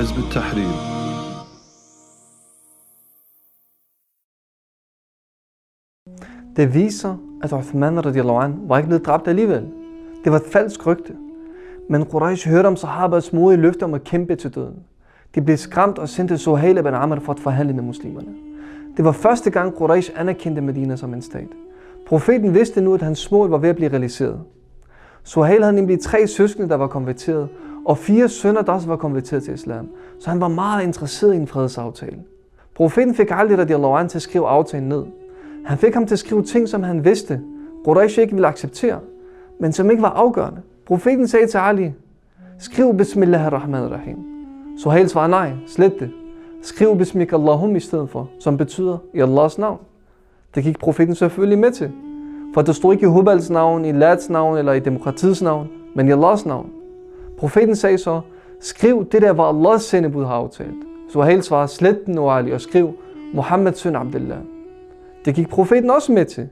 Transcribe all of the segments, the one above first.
حزب التحرير Det viser, at Uthman radiallahu an var ikke blevet dræbt alligevel. Det var et falsk rygte. Men Quraysh hørte om sahabas modige løfte om at kæmpe til døden. De blev skræmt og sendte Suhail ibn Amr for at forhandle med muslimerne. Det var første gang Quraysh anerkendte Medina som en stat. Profeten vidste nu, at hans mål var ved at blive realiseret. Suhail havde nemlig tre søskende, der var konverteret, og fire sønner, der også var konverteret til islam. Så han var meget interesseret i en fredsaftale. Profeten fik aldrig radiallahu an til at skrive aftalen ned. Han fik ham til at skrive ting, som han vidste, Quraysh ikke ville acceptere, men som ikke var afgørende. Profeten sagde til Ali, skriv Bismillahirrahmanirrahim. Suhail svarede nej, slet det. Skriv Bismik Allahum i stedet for, som betyder i Allahs navn. Det gik profeten selvfølgelig med til. For der stod ikke i Hubals navn, i Lads navn eller i demokratiets navn, men i Allahs navn. Profeten sagde så, skriv det der, hvor Allahs sendebud har aftalt. Suhail svarede, slet den, o Ali, og skriv Muhammad søn Abdullah. Det gik profeten også med til.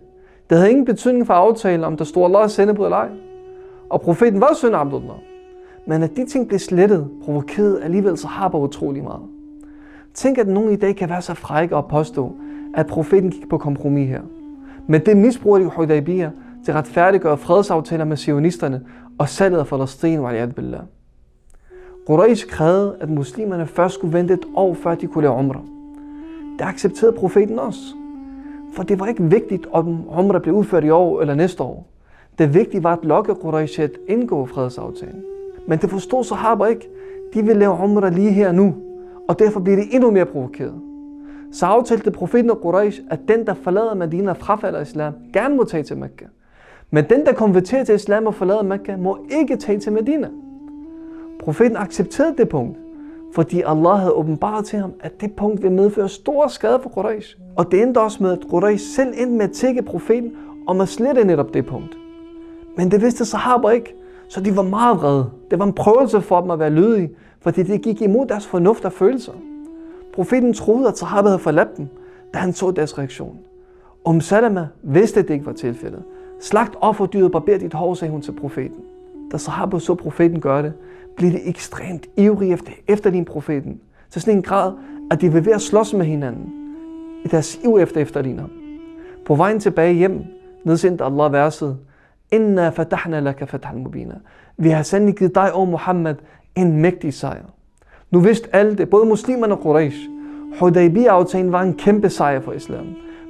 Det havde ingen betydning for aftalen, om der stod Allahs sendebud eller ej. Og profeten var søn Abdullah. Men at de ting blev slettet, provokerede alligevel sahaba utrolig meget. Tænk, at nogen i dag kan være så frække og påstå, at profeten gik på kompromis her. Men det misbruger de Hudaybiyah til at retfærdiggøre fredsaftaler med sionisterne og salget af Palæstina al billah. Quraysh krævede, at muslimerne først skulle vente et år, før de kunne lave umrah. Det accepterede profeten også. For det var ikke vigtigt, om umrah blev udført i år eller næste år. Det vigtige var at lokke Quraysh at indgå fredsaftalen. Men det forstod sahaba ikke. De ville lave umrah lige her nu, og derfor blev de endnu mere provokeret. Så aftalte profeten og Quraysh, at den, der forlader Medina og frafalder islam, gerne må tage til Mekka. Men den, der konverterer til islam og forlader Mekka, må ikke tage til Medina. Profeten accepterede det punkt, fordi Allah havde åbenbaret til ham, at det punkt ville medføre stor skade for Quraysh. Og det endte også med, at Quraysh selv endte med at tække profeten om at slette netop det punkt. Men det vidste sahaber ikke, så de var meget vrede. Det var en prøvelse for dem at være lydige, fordi det gik imod deres fornuft og følelser. Profeten troede, at sahaba havde forladt dem, da han så deres reaktion. Om Salama vidste, at det ikke var tilfældet. Slagt offerdyret, barber dit hår, sagde hun til profeten. Da sahaba så profeten gøre det, blev de ekstremt ivrige efter, efter din profeten. Til sådan en grad, at de vil ved at slås med hinanden i deres iv efter efterligner. På vejen tilbage hjem nedsendte Allah verset, Inna fatahna laka fathan mubina. Vi har sandelig givet dig, o Muhammad, en mægtig sejr. Nu vidste alle det, både muslimerne og Quraysh. Hudaybiyah-aftalen var en kæmpe sejr for islam.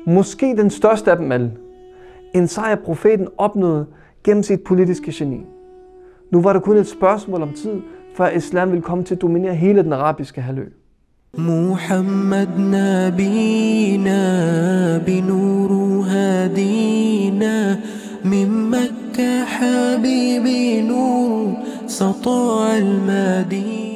Måske den største af dem alle. En sejr profeten opnåede gennem sit politiske geni. Nu var det kun et spørgsmål om tid, før islam ville komme til at dominere hele den arabiske halvø. محمد نبينا بنور هادينا من مكة حبيبي نور سطاع المدينة